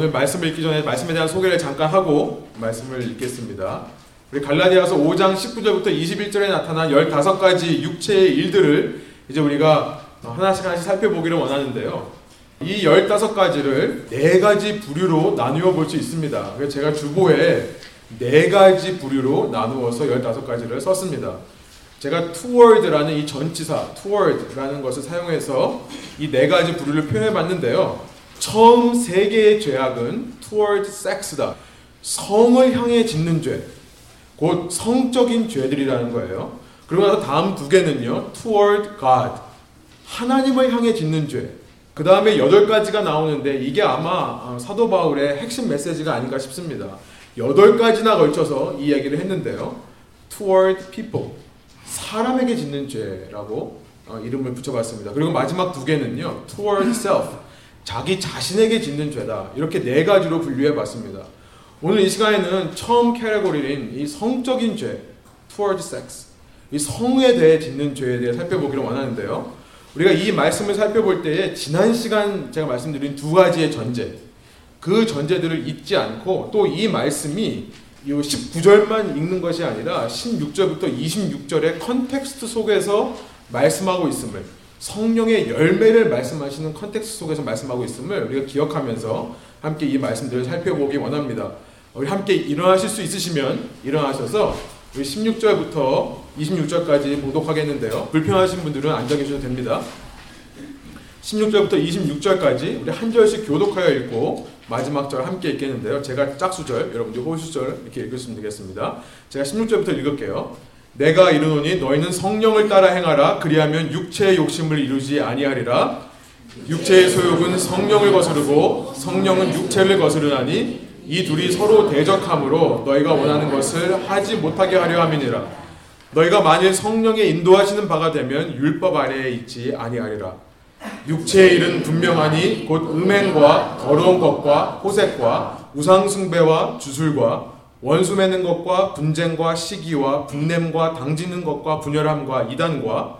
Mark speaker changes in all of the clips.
Speaker 1: 오늘 말씀을 읽기 전에 말씀에 대한 소개를 잠깐 하고 말씀을 읽겠습니다. 우리 갈라디아서 5장 19절부터 21절에 나타난 15가지 육체의 일들을 이제 우리가 하나씩 하나씩 살펴보기를 원하는데요. 이 15가지를 네 가지 부류로 나누어 볼 수 있습니다. 그래서 제가 주보에 네 가지 부류로 나누어서 15가지를 썼습니다. 제가 toward라는 이 전치사 toward라는 것을 사용해서 이네 가지 부류를 표현해 봤는데요. 처음 세 개의 죄악은 toward sex다. 성을 향해 짓는 죄. 곧 성적인 죄들이라는 거예요. 그리고 나서 다음 두 개는요. toward God. 하나님을 향해 짓는 죄. 그 다음에 여덟 가지가 나오는데 이게 아마 사도 바울의 핵심 메시지가 아닌가 싶습니다. 여덟 가지나 걸쳐서 이 얘기를 했는데요. toward people. 사람에게 짓는 죄라고 이름을 붙여봤습니다. 그리고 마지막 두 개는요. toward self. 자기 자신에게 짓는 죄다. 이렇게 네 가지로 분류해 봤습니다. 오늘 이 시간에는 처음 캐러고리인 이 성적인 죄, toward sex, 이 성에 대해 짓는 죄에 대해 살펴보기를 원하는데요. 우리가 이 말씀을 살펴볼 때에 지난 시간 제가 말씀드린 두 가지의 전제, 그 전제들을 잊지 않고 또 이 말씀이 이 19절만 읽는 것이 아니라 16절부터 26절의 context 속에서 말씀하고 있음을 성령의 열매를 말씀하시는 context 속에서 말씀하고 있음을 우리가 기억하면서 함께 이 말씀들을 살펴보기 원합니다. 우리 함께 일어나실 수 있으시면 일어나셔서 우리 16절부터 26절까지 봉독하겠는데요. 불편하신 분들은 앉아 계셔도 됩니다. 16절부터 26절까지 우리 한 절씩 교독하여 읽고 마지막 절 함께 읽겠는데요. 제가 짝수절, 여러분들 홀수절 이렇게 읽으시면 되겠습니다. 제가 16절부터 읽을게요. 내가 이르노니 너희는 성령을 따라 행하라. 그리하면 육체의 욕심을 이루지 아니하리라. 육체의 소욕은 성령을 거스르고 성령은 육체를 거스르나니 이 둘이 서로 대적함으로 너희가 원하는 것을 하지 못하게 하려 함이니라. 너희가 만일 성령의 인도하시는 바가 되면 율법 아래에 있지 아니하리라. 육체의 일은 분명하니 곧 음행과 더러운 것과 호색과 우상숭배와 주술과 원수 맺는 것과 분쟁과 시기와 분냄과 당지는 것과 분열함과 이단과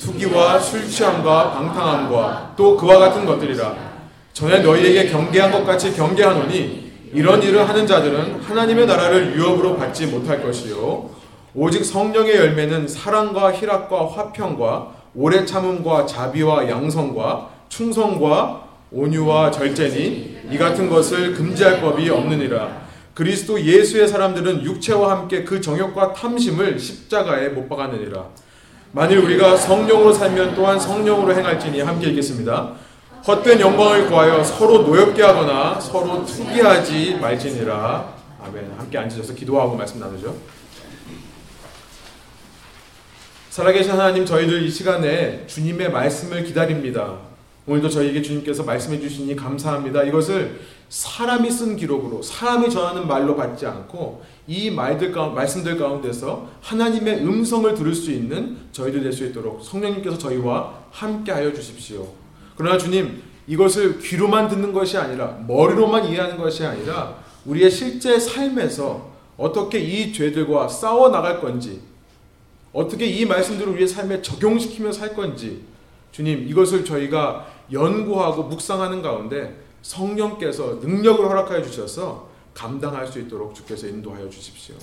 Speaker 1: 투기와 술 취함과 방탕함과 또 그와 같은 것들이라. 전에 너희에게 경계한 것 같이 경계하노니 이런 일을 하는 자들은 하나님의 나라를 유업으로 받지 못할 것이요. 오직 성령의 열매는 사랑과 희락과 화평과 오래 참음과 자비와 양성과 충성과 온유와 절제니 이 같은 것을 금지할 법이 없느니라 그리스도 예수의 사람들은 육체와 함께 그 정욕과 탐심을 십자가에 못 박았느니라. 만일 우리가 성령으로 살면 또한 성령으로 행할지니 함께 읽겠습니다. 헛된 영광을 구하여 서로 노엽게 하거나 서로 투기하지 말지니라. 아멘. 함께 앉으셔서 기도하고 말씀 나누죠. 살아계신 하나님, 저희들 이 시간에 주님의 말씀을 기다립니다. 오늘도 저희에게 주님께서 말씀해 주시니 감사합니다. 이것을 사람이 쓴 기록으로 사람이 전하는 말로 받지 않고 이 말들 가운 말씀들 가운데서 하나님의 음성을 들을 수 있는 저희들 될 수 있도록 성령님께서 저희와 함께하여 주십시오. 그러나 주님 이것을 귀로만 듣는 것이 아니라 머리로만 이해하는 것이 아니라 우리의 실제 삶에서 어떻게 이 죄들과 싸워 나갈 건지 어떻게 이 말씀들을 우리의 삶에 적용시키며 살 건지 주님 이것을 저희가 연구하고 묵상하는 가운데 성령께서 능력을 허락하여 주셔서 감당할 수 있도록 주께서 인도하여 주십시오.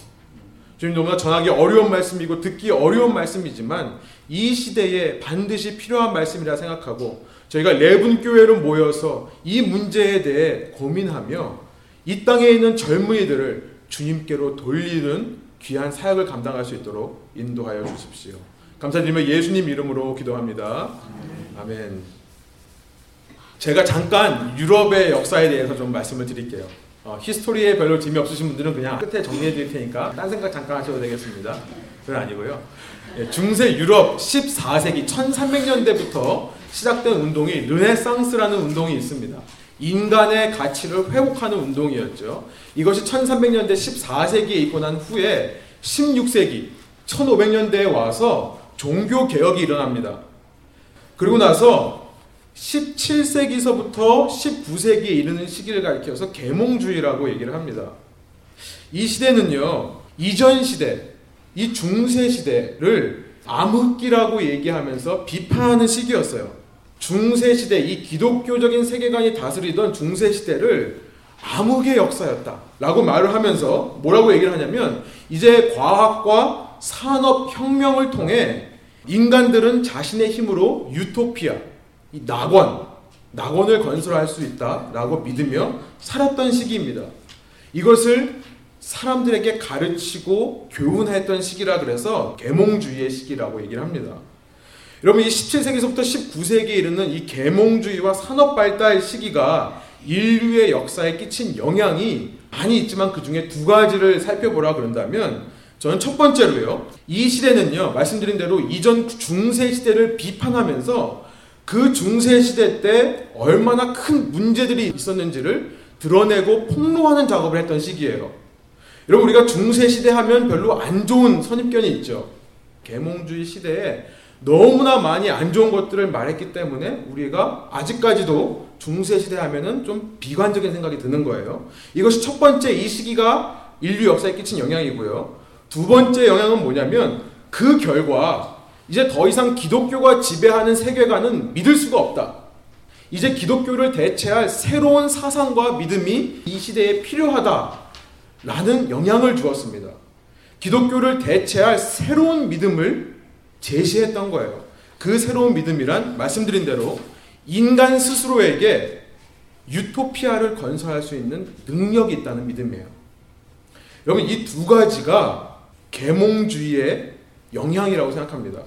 Speaker 1: 주님 너무나 전하기 어려운 말씀이고 듣기 어려운 말씀이지만 이 시대에 반드시 필요한 말씀이라 생각하고 저희가 레분 교회로 모여서 이 문제에 대해 고민하며 이 땅에 있는 젊은이들을 주님께로 돌리는 귀한 사역을 감당할 수 있도록 인도하여 주십시오. 감사드리며 예수님 이름으로 기도합니다. 아멘. 제가 잠깐 유럽의 역사에 대해서 좀 말씀을 드릴게요. 어, 히스토리에 별로 재미없으신 분들은 그냥 끝에 정리해 드릴 테니까 딴 생각 잠깐 하셔도 되겠습니다. 그건 아니고요. 예, 중세 유럽 14세기 1300년대부터 시작된 운동이 르네상스라는 운동이 있습니다. 인간의 가치를 회복하는 운동이었죠. 이것이 1300년대 14세기에 있고 난 후에 16세기 1500년대에 와서 종교 개혁이 일어납니다. 그리고 나서 17세기서부터 19세기에 이르는 시기를 가리켜서 계몽주의라고 얘기를 합니다. 이 시대는요, 이전 시대, 이 중세 시대를 암흑기라고 얘기하면서 비판하는 시기였어요. 중세 시대, 이 기독교적인 세계관이 다스리던 중세 시대를 암흑의 역사였다. 라고 말을 하면서 뭐라고 얘기를 하냐면 이제 과학과 산업 혁명을 통해 인간들은 자신의 힘으로 유토피아, 이 낙원, 낙원을 건설할 수 있다라고 믿으며 살았던 시기입니다. 이것을 사람들에게 가르치고 교훈했던 시기라 그래서 계몽주의의 시기라고 얘기를 합니다. 여러분 이 17세기에서부터 19세기에 이르는 이 계몽주의와 산업 발달 시기가 인류의 역사에 끼친 영향이 많이 있지만 그 중에 두 가지를 살펴보라 그런다면 저는 첫 번째로요. 이 시대는요. 말씀드린 대로 이전 중세 시대를 비판하면서 그 중세 시대 때 얼마나 큰 문제들이 있었는지를 드러내고 폭로하는 작업을 했던 시기예요. 여러분 우리가 중세 시대 하면 별로 안 좋은 선입견이 있죠. 계몽주의 시대에 너무나 많이 안 좋은 것들을 말했기 때문에 우리가 아직까지도 중세 시대 하면은 좀 비관적인 생각이 드는 거예요. 이것이 첫 번째 이 시기가 인류 역사에 끼친 영향이고요. 두 번째 영향은 뭐냐면 그 결과 이제 더 이상 기독교가 지배하는 세계관은 믿을 수가 없다. 이제 기독교를 대체할 새로운 사상과 믿음이 이 시대에 필요하다. 라는 영향을 주었습니다. 기독교를 대체할 새로운 믿음을 제시했던 거예요. 그 새로운 믿음이란 말씀드린 대로 인간 스스로에게 유토피아를 건설할 수 있는 능력이 있다는 믿음이에요. 여러분 이 두 가지가 계몽주의의 영향이라고 생각합니다.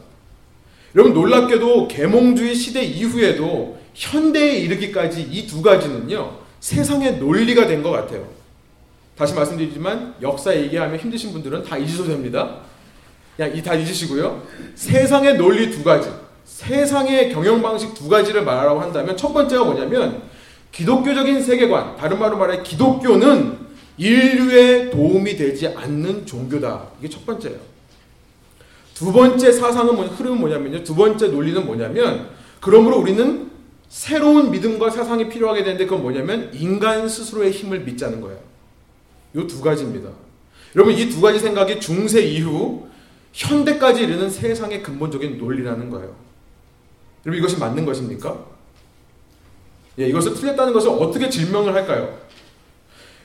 Speaker 1: 여러분 놀랍게도 계몽주의 시대 이후에도 현대에 이르기까지 이 두 가지는요 세상의 논리가 된 것 같아요. 다시 말씀드리지만 역사 얘기하면 힘드신 분들은 다 잊으셔도 됩니다. 그냥 이 다 잊으시고요. 세상의 논리 두 가지, 세상의 경영 방식 두 가지를 말하라고 한다면 첫 번째가 뭐냐면 기독교적인 세계관, 다른 말로 말해 기독교는 인류에 도움이 되지 않는 종교다. 이게 첫 번째예요. 두 번째 사상은 뭐, 흐름은 뭐냐면요. 두 번째 논리는 뭐냐면 그러므로 우리는 새로운 믿음과 사상이 필요하게 되는데 그건 뭐냐면 인간 스스로의 힘을 믿자는 거예요. 이 두 가지입니다. 여러분 이 두 가지 생각이 중세 이후 현대까지 이르는 세상의 근본적인 논리라는 거예요. 여러분 이것이 맞는 것입니까? 예, 이것을 틀렸다는 것을 어떻게 증명을 할까요?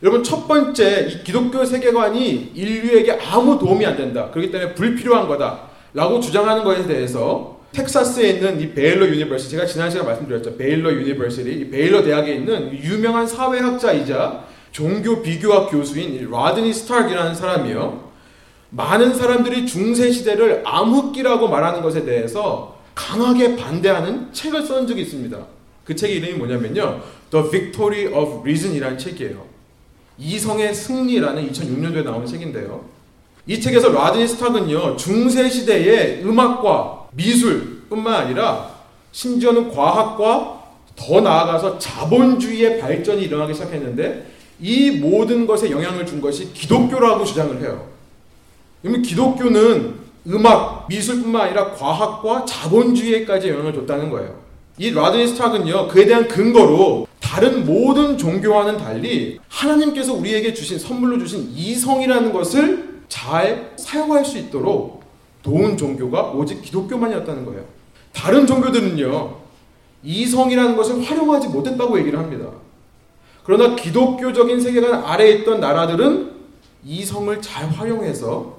Speaker 1: 여러분 첫 번째 이 기독교 세계관이 인류에게 아무 도움이 안 된다. 그렇기 때문에 불필요한 거다라고 주장하는 것에 대해서 텍사스에 있는 이 Baylor University 제가 지난 시간에 말씀드렸죠. Baylor University 이 베일러 대학에 있는 유명한 사회학자이자 종교 비교학 교수인 라드니 스타크이라는 사람이요. 많은 사람들이 중세 시대를 암흑기라고 말하는 것에 대해서 강하게 반대하는 책을 쓴 적이 있습니다. 그 책의 이름이 뭐냐면요. The Victory of Reason이라는 책이에요. 이성의 승리라는 2006년도에 나온 책인데요. 이 책에서 라드니 스탁은요, 중세 시대의 음악과 미술뿐만 아니라 심지어는 과학과 더 나아가서 자본주의의 발전이 일어나기 시작했는데 이 모든 것에 영향을 준 것이 기독교라고 주장을 해요. 그러면 기독교는 음악, 미술뿐만 아니라 과학과 자본주의에까지 영향을 줬다는 거예요. 이 라드니 스탁은요, 그에 대한 근거로 다른 모든 종교와는 달리 하나님께서 우리에게 주신 선물로 주신 이성이라는 것을 잘 사용할 수 있도록 도운 종교가 오직 기독교만이었다는 거예요. 다른 종교들은요, 이성이라는 것을 활용하지 못했다고 얘기를 합니다. 그러나 기독교적인 세계관 아래에 있던 나라들은 이성을 잘 활용해서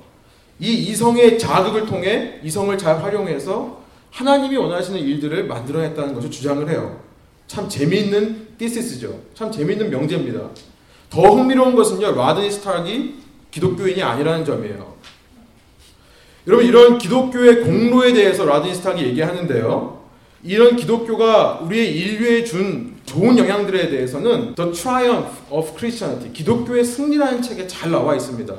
Speaker 1: 이 이성의 자극을 통해 이성을 잘 활용해서 하나님이 원하시는 일들을 만들어냈다는 것을 주장을 해요. 참 재미있는 디시스죠. 참 재미있는 명제입니다. 더 흥미로운 것은요, 라드니 스타기 기독교인이 아니라는 점이에요. 여러분, 이런 기독교의 공로에 대해서 라드니 스타기 얘기하는데요. 이런 기독교가 우리의 인류에 준 좋은 영향들에 대해서는 The Triumph of Christianity, 기독교의 승리라는 책에 잘 나와 있습니다.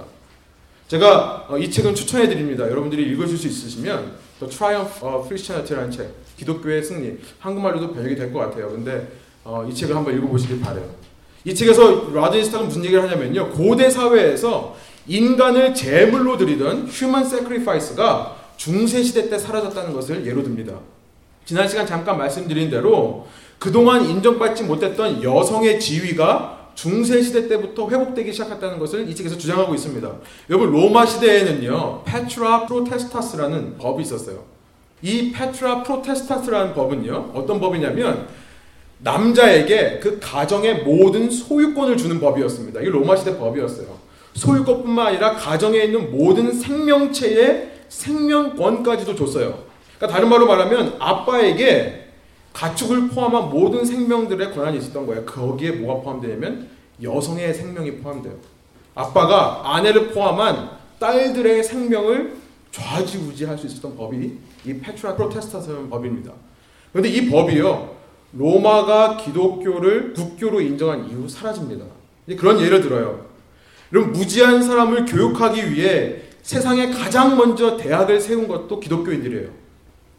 Speaker 1: 제가 어, 이 책은 추천해 드립니다. 여러분들이 읽으실 수 있으시면 The Triumph of Christianity라는 책, 기독교의 승리, 한국말로도 번역이 될 것 같아요. 근데 어, 이 책을 한번 읽어보시길 바래요. 이 책에서 라드니스타가 무슨 얘기를 하냐면요. 고대 사회에서 인간을 제물로 드리던 human sacrifice가 중세 시대 때 사라졌다는 것을 예로 듭니다. 지난 시간 잠깐 말씀드린 대로 그동안 인정받지 못했던 여성의 지위가 중세 시대 때부터 회복되기 시작했다는 것을 이 책에서 주장하고 있습니다. 여러분 로마 시대에는요 patria potestas라는 법이 있었어요. 이 patria potestas라는 법은요 어떤 법이냐면 남자에게 그 가정의 모든 소유권을 주는 법이었습니다. 이 로마 시대 법이었어요. 소유권뿐만 아니라 가정에 있는 모든 생명체의 생명권까지도 줬어요. 그러니까 다른 말로 말하면 아빠에게 가축을 포함한 모든 생명들의 권한이 있었던 거예요. 거기에 뭐가 포함되냐면 여성의 생명이 포함돼요. 아빠가 아내를 포함한 딸들의 생명을 좌지우지할 수 있었던 법이 이 페트라 프로테스타스 법입니다. 그런데 이 법이요 로마가 기독교를 국교로 인정한 이후 사라집니다. 그런 예를 들어요. 그럼 무지한 사람을 교육하기 위해 세상에 가장 먼저 대학을 세운 것도 기독교인들이에요.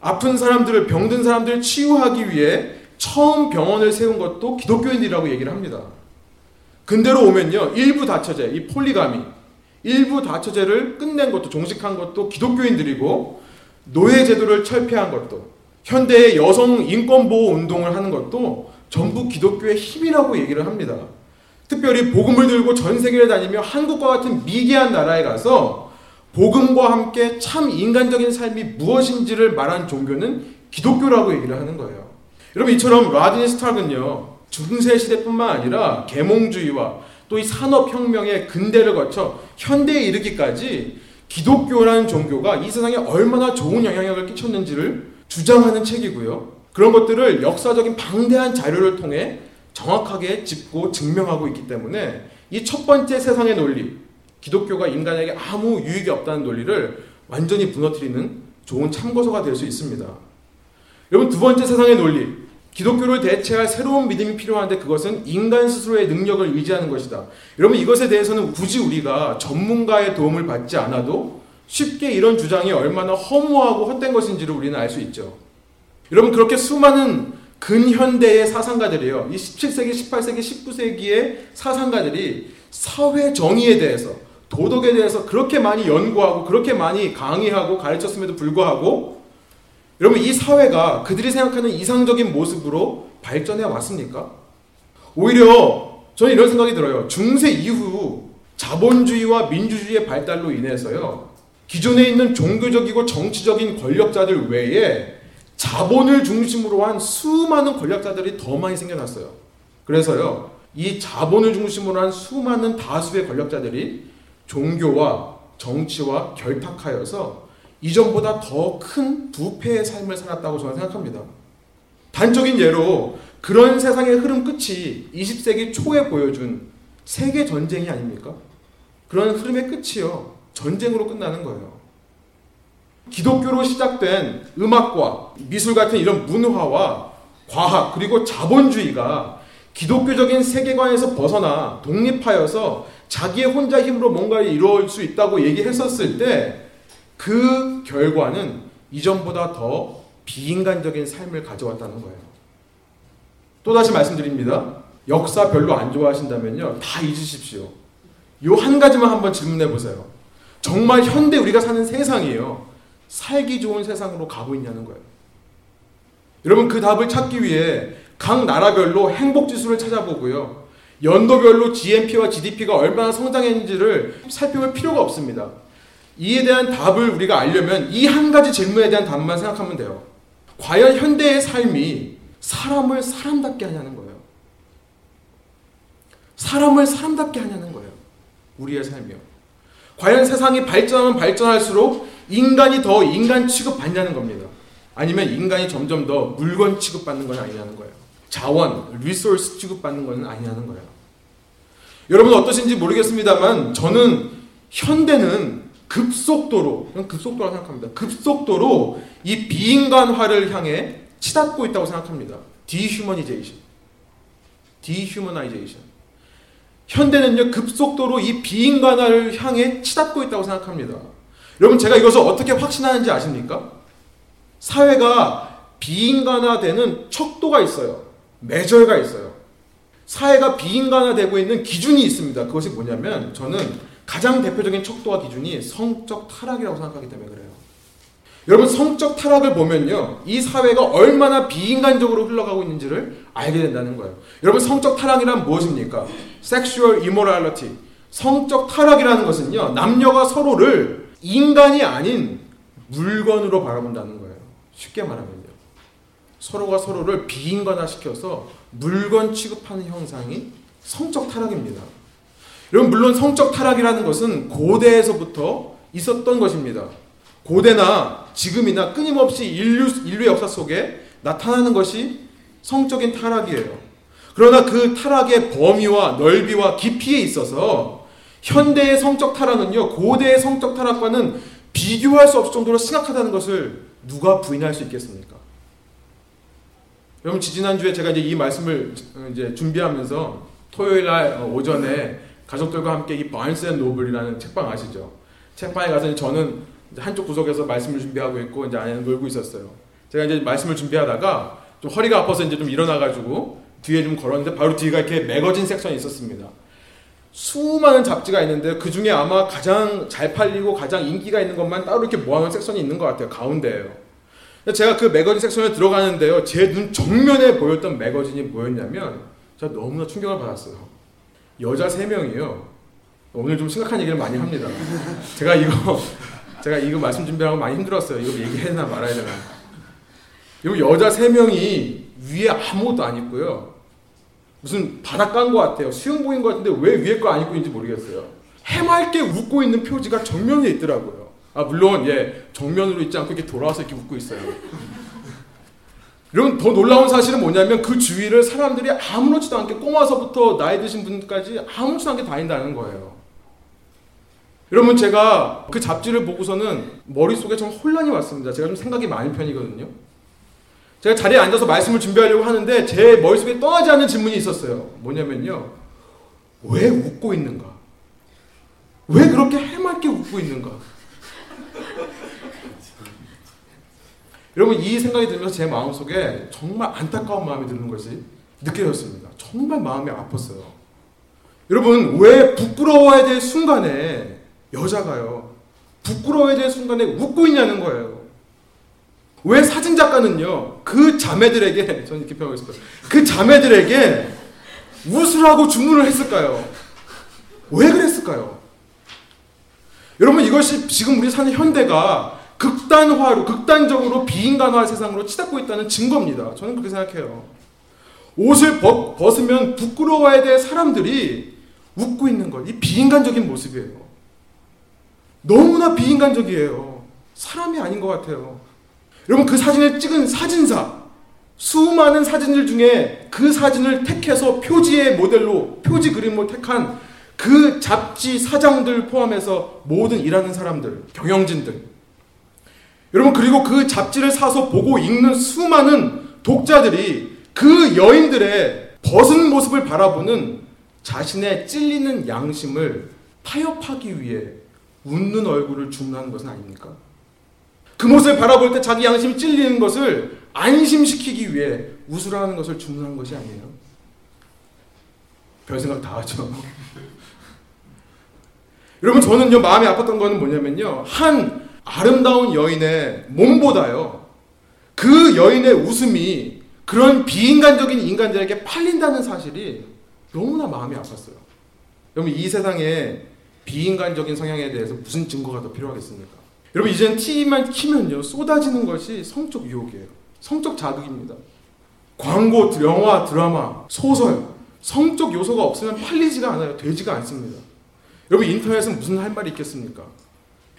Speaker 1: 아픈 사람들을 병든 사람들을 치유하기 위해 처음 병원을 세운 것도 기독교인들이라고 얘기를 합니다. 근대로 오면요. 일부 다처제, 이 폴리가미, 일부 다처제를 끝낸 것도 종식한 것도 기독교인들이고 노예 제도를 철폐한 것도 현대의 여성 인권 보호 운동을 하는 것도 전부 기독교의 힘이라고 얘기를 합니다. 특별히 복음을 들고 전 세계를 다니며 한국과 같은 미개한 나라에 가서 복음과 함께 참 인간적인 삶이 무엇인지를 말한 종교는 기독교라고 얘기를 하는 거예요. 여러분 이처럼 라디니 스탁은요 중세 시대뿐만 아니라 계몽주의와 또 이 산업혁명의 근대를 거쳐 현대에 이르기까지 기독교라는 종교가 이 세상에 얼마나 좋은 영향력을 끼쳤는지를 주장하는 책이고요. 그런 것들을 역사적인 방대한 자료를 통해 정확하게 짚고 증명하고 있기 때문에 이 첫 번째 세상의 논리, 기독교가 인간에게 아무 유익이 없다는 논리를 완전히 무너뜨리는 좋은 참고서가 될 수 있습니다. 여러분 두 번째 세상의 논리, 기독교를 대체할 새로운 믿음이 필요한데 그것은 인간 스스로의 능력을 의지하는 것이다. 여러분 이것에 대해서는 굳이 우리가 전문가의 도움을 받지 않아도 쉽게 이런 주장이 얼마나 허무하고 헛된 것인지를 우리는 알 수 있죠. 여러분 그렇게 수많은 근현대의 사상가들이요. 이 17세기, 18세기, 19세기의 사상가들이 사회 정의에 대해서 도덕에 대해서 그렇게 많이 연구하고 그렇게 많이 강의하고 가르쳤음에도 불구하고 여러분 이 사회가 그들이 생각하는 이상적인 모습으로 발전해 왔습니까? 오히려 저는 이런 생각이 들어요. 중세 이후 자본주의와 민주주의의 발달로 인해서요. 기존에 있는 종교적이고 정치적인 권력자들 외에 자본을 중심으로 한 수많은 권력자들이 더 많이 생겨났어요. 그래서요. 이 자본을 중심으로 한 수많은 다수의 권력자들이 종교와 정치와 결탁하여서 이전보다 더 큰 부패의 삶을 살았다고 저는 생각합니다. 단적인 예로 그런 세상의 흐름 끝이 20세기 초에 보여준 세계 전쟁이 아닙니까? 그런 흐름의 끝이요. 전쟁으로 끝나는 거예요. 기독교로 시작된 음악과 미술 같은 이런 문화와 과학 그리고 자본주의가 기독교적인 세계관에서 벗어나 독립하여서 자기의 혼자 힘으로 뭔가를 이루어질 수 있다고 얘기했었을 때 그 결과는 이전보다 더 비인간적인 삶을 가져왔다는 거예요. 또다시 말씀드립니다. 역사 별로 안 좋아하신다면요. 다 잊으십시오. 요 한 가지만 한번 질문해 보세요. 정말 현대 우리가 사는 세상이에요. 살기 좋은 세상으로 가고 있냐는 거예요. 여러분 그 답을 찾기 위해 각 나라별로 행복 지수를 찾아보고요. 연도별로 GNP와 GDP가 얼마나 성장했는지를 살펴볼 필요가 없습니다. 이에 대한 답을 우리가 알려면 이 한 가지 질문에 대한 답만 생각하면 돼요. 과연 현대의 삶이 사람을 사람답게 하냐는 거예요. 사람을 사람답게 하냐는 거예요. 우리의 삶이요. 과연 세상이 발전하면 발전할수록 인간이 더 인간 취급받냐는 겁니다. 아니면 인간이 점점 더 물건 취급받는 건 아니냐는 거예요. 자원, 리소스 취급받는 건 아니냐는 거예요. 여러분 어떠신지 모르겠습니다만 저는 현대는 급속도로, 급속도라고 생각합니다. 급속도로 이 비인간화를 향해 치닫고 있다고 생각합니다. Dehumanization. Dehumanization. 현대는요, 급속도로 이 비인간화를 향해 치닫고 있다고 생각합니다. 여러분, 제가 이것을 어떻게 확신하는지 아십니까? 사회가 비인간화되는 척도가 있어요. measure가 있어요. 사회가 비인간화되고 있는 기준이 있습니다. 그것이 뭐냐면, 저는 가장 대표적인 척도와 기준이 성적 타락이라고 생각하기 때문에 그래요. 여러분 성적 타락을 보면요. 이 사회가 얼마나 비인간적으로 흘러가고 있는지를 알게 된다는 거예요. 여러분 성적 타락이란 무엇입니까? sexual immorality. 성적 타락이라는 것은요. 남녀가 서로를 인간이 아닌 물건으로 바라본다는 거예요. 쉽게 말하면요. 서로가 서로를 비인간화시켜서 물건 취급하는 현상이 성적 타락입니다. 여러분 물론 성적 타락이라는 것은 고대에서부터 있었던 것입니다. 고대나 지금이나 끊임없이 인류 인류 역사 속에 나타나는 것이 성적인 타락이에요. 그러나 그 타락의 범위와 넓이와 깊이에 있어서 현대의 성적 타락은요 고대의 성적 타락과는 비교할 수 없을 정도로 심각하다는 것을 누가 부인할 수 있겠습니까? 여러분 지지난주에 제가 이제 이 말씀을 이제 준비하면서 토요일 날 오전에 가족들과 함께 이 Barnes and Noble이라는 책방 아시죠? 책방에 가서 저는 한쪽 구석에서 말씀을 준비하고 있고 이제 아내는 놀고 있었어요. 제가 이제 말씀을 준비하다가 좀 허리가 아파서 이제 좀 일어나가지고 뒤에 좀 걸었는데 바로 뒤가 이렇게 매거진 섹션이 있었습니다. 수많은 잡지가 있는데 그 중에 아마 가장 잘 팔리고 가장 인기가 있는 것만 따로 이렇게 모아놓은 섹션이 있는 것 같아요. 가운데에요. 제가 그 매거진 섹션에 들어가는데요. 제 눈 정면에 보였던 매거진이 뭐였냐면 제가 너무나 충격을 받았어요. 여자 3명이요. 오늘 좀 심각한 얘기를 많이 합니다. 제가 이거 제가 이거 말씀 준비하고 많이 힘들었어요. 이거 얘기해나 말아야 되나. 이 여자 3명이 위에 아무것도 안 입고요. 무슨 바닷가인 것 같아요. 수영복인 것 같은데 왜 위에 거 안 입고 있는지 모르겠어요. 해맑게 웃고 있는 표지가 정면에 있더라고요. 아 물론 예 정면으로 있지 않고 이렇게 돌아와서 이렇게 웃고 있어요. 여러분 더 놀라운 사실은 뭐냐면 그 주위를 사람들이 아무렇지도 않게 꼬마서부터 나이 드신 분까지 아무렇지도 않게 다닌다는 거예요. 여러분 제가 그 잡지를 보고서는 머릿속에 좀 혼란이 왔습니다. 제가 좀 생각이 많은 편이거든요. 제가 자리에 앉아서 말씀을 준비하려고 하는데 제 머릿속에 떠나지 않는 질문이 있었어요. 뭐냐면요. 왜 웃고 있는가? 왜 그렇게 해맑게 웃고 있는가? 여러분 이 생각이 들면서 제 마음속에 정말 안타까운 마음이 드는 것이 느껴졌습니다. 정말 마음이 아팠어요. 여러분 왜 부끄러워야 될 순간에 여자가요 부끄러워야 될 순간에 웃고 있냐는 거예요. 왜 사진 작가는요 그 자매들에게 저는 이렇게 표현하고 싶어요. 그 자매들에게 웃으라고 주문을 했을까요? 왜 그랬을까요? 여러분 이것이 지금 우리 사는 현대가 극단화로 극단적으로 비인간화 세상으로 치닫고 있다는 증거입니다. 저는 그렇게 생각해요. 옷을 벗, 벗으면 부끄러워야 될 사람들이 웃고 있는 것. 이 비인간적인 모습이에요. 너무나 비인간적이에요. 사람이 아닌 것 같아요. 여러분 그 사진을 찍은 사진사 수많은 사진들 중에 그 사진을 택해서 표지의 모델로 표지 그림으로 택한 그 잡지 사장들 포함해서 모든 일하는 사람들, 경영진들. 여러분 그리고 그 잡지를 사서 보고 읽는 수많은 독자들이 그 여인들의 벗은 모습을 바라보는 자신의 찔리는 양심을 타협하기 위해 웃는 얼굴을 주문하는 것은 아닙니까? 그 모습을 바라볼 때 자기 양심이 찔리는 것을 안심시키기 위해 웃으라는 것을 주문한 것이 아니에요. 별 생각 다 하죠. 여러분 저는요 마음이 아팠던 거는 뭐냐면요 한 아름다운 여인의 몸보다요 그 여인의 웃음이 그런 비인간적인 인간들에게 팔린다는 사실이 너무나 마음이 아팠어요. 여러분 이 세상에 비인간적인 성향에 대해서 무슨 증거가 더 필요하겠습니까? 여러분 이제는 TV만 키면요 쏟아지는 것이 성적 유혹이에요. 성적 자극입니다. 광고, 영화, 드라마, 소설 성적 요소가 없으면 팔리지가 않아요. 되지가 않습니다. 여러분 인터넷은 무슨 할 말이 있겠습니까?